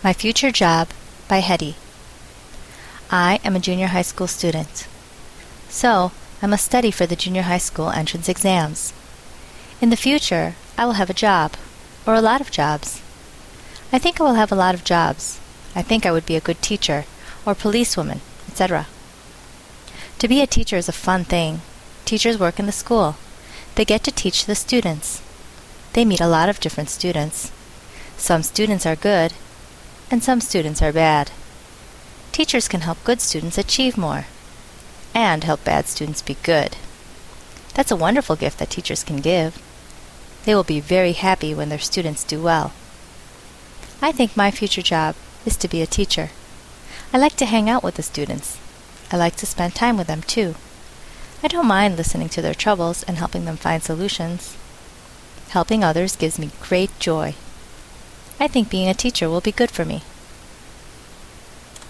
My Future Job by Hedy. I am a junior high school student. So, I must study for the junior high school entrance exams. In the future, I will have a job, or a lot of jobs. I think I will have a lot of jobs. I think I would be a good teacher, or policewoman, etc. To be a teacher is a fun thing. Teachers work in the school. They get to teach the students. They meet a lot of different students. Some students are good, and some students are bad. Teachers can help good students achieve more, and help bad students be good. That's a wonderful gift that teachers can give. They will be very happy when their students do well. I think my future job is to be a teacher. I like to hang out with the students. I like to spend time with them too. I don't mind listening to their troubles and helping them find solutions. Helping others gives me great joy. I think being a teacher will be good for me.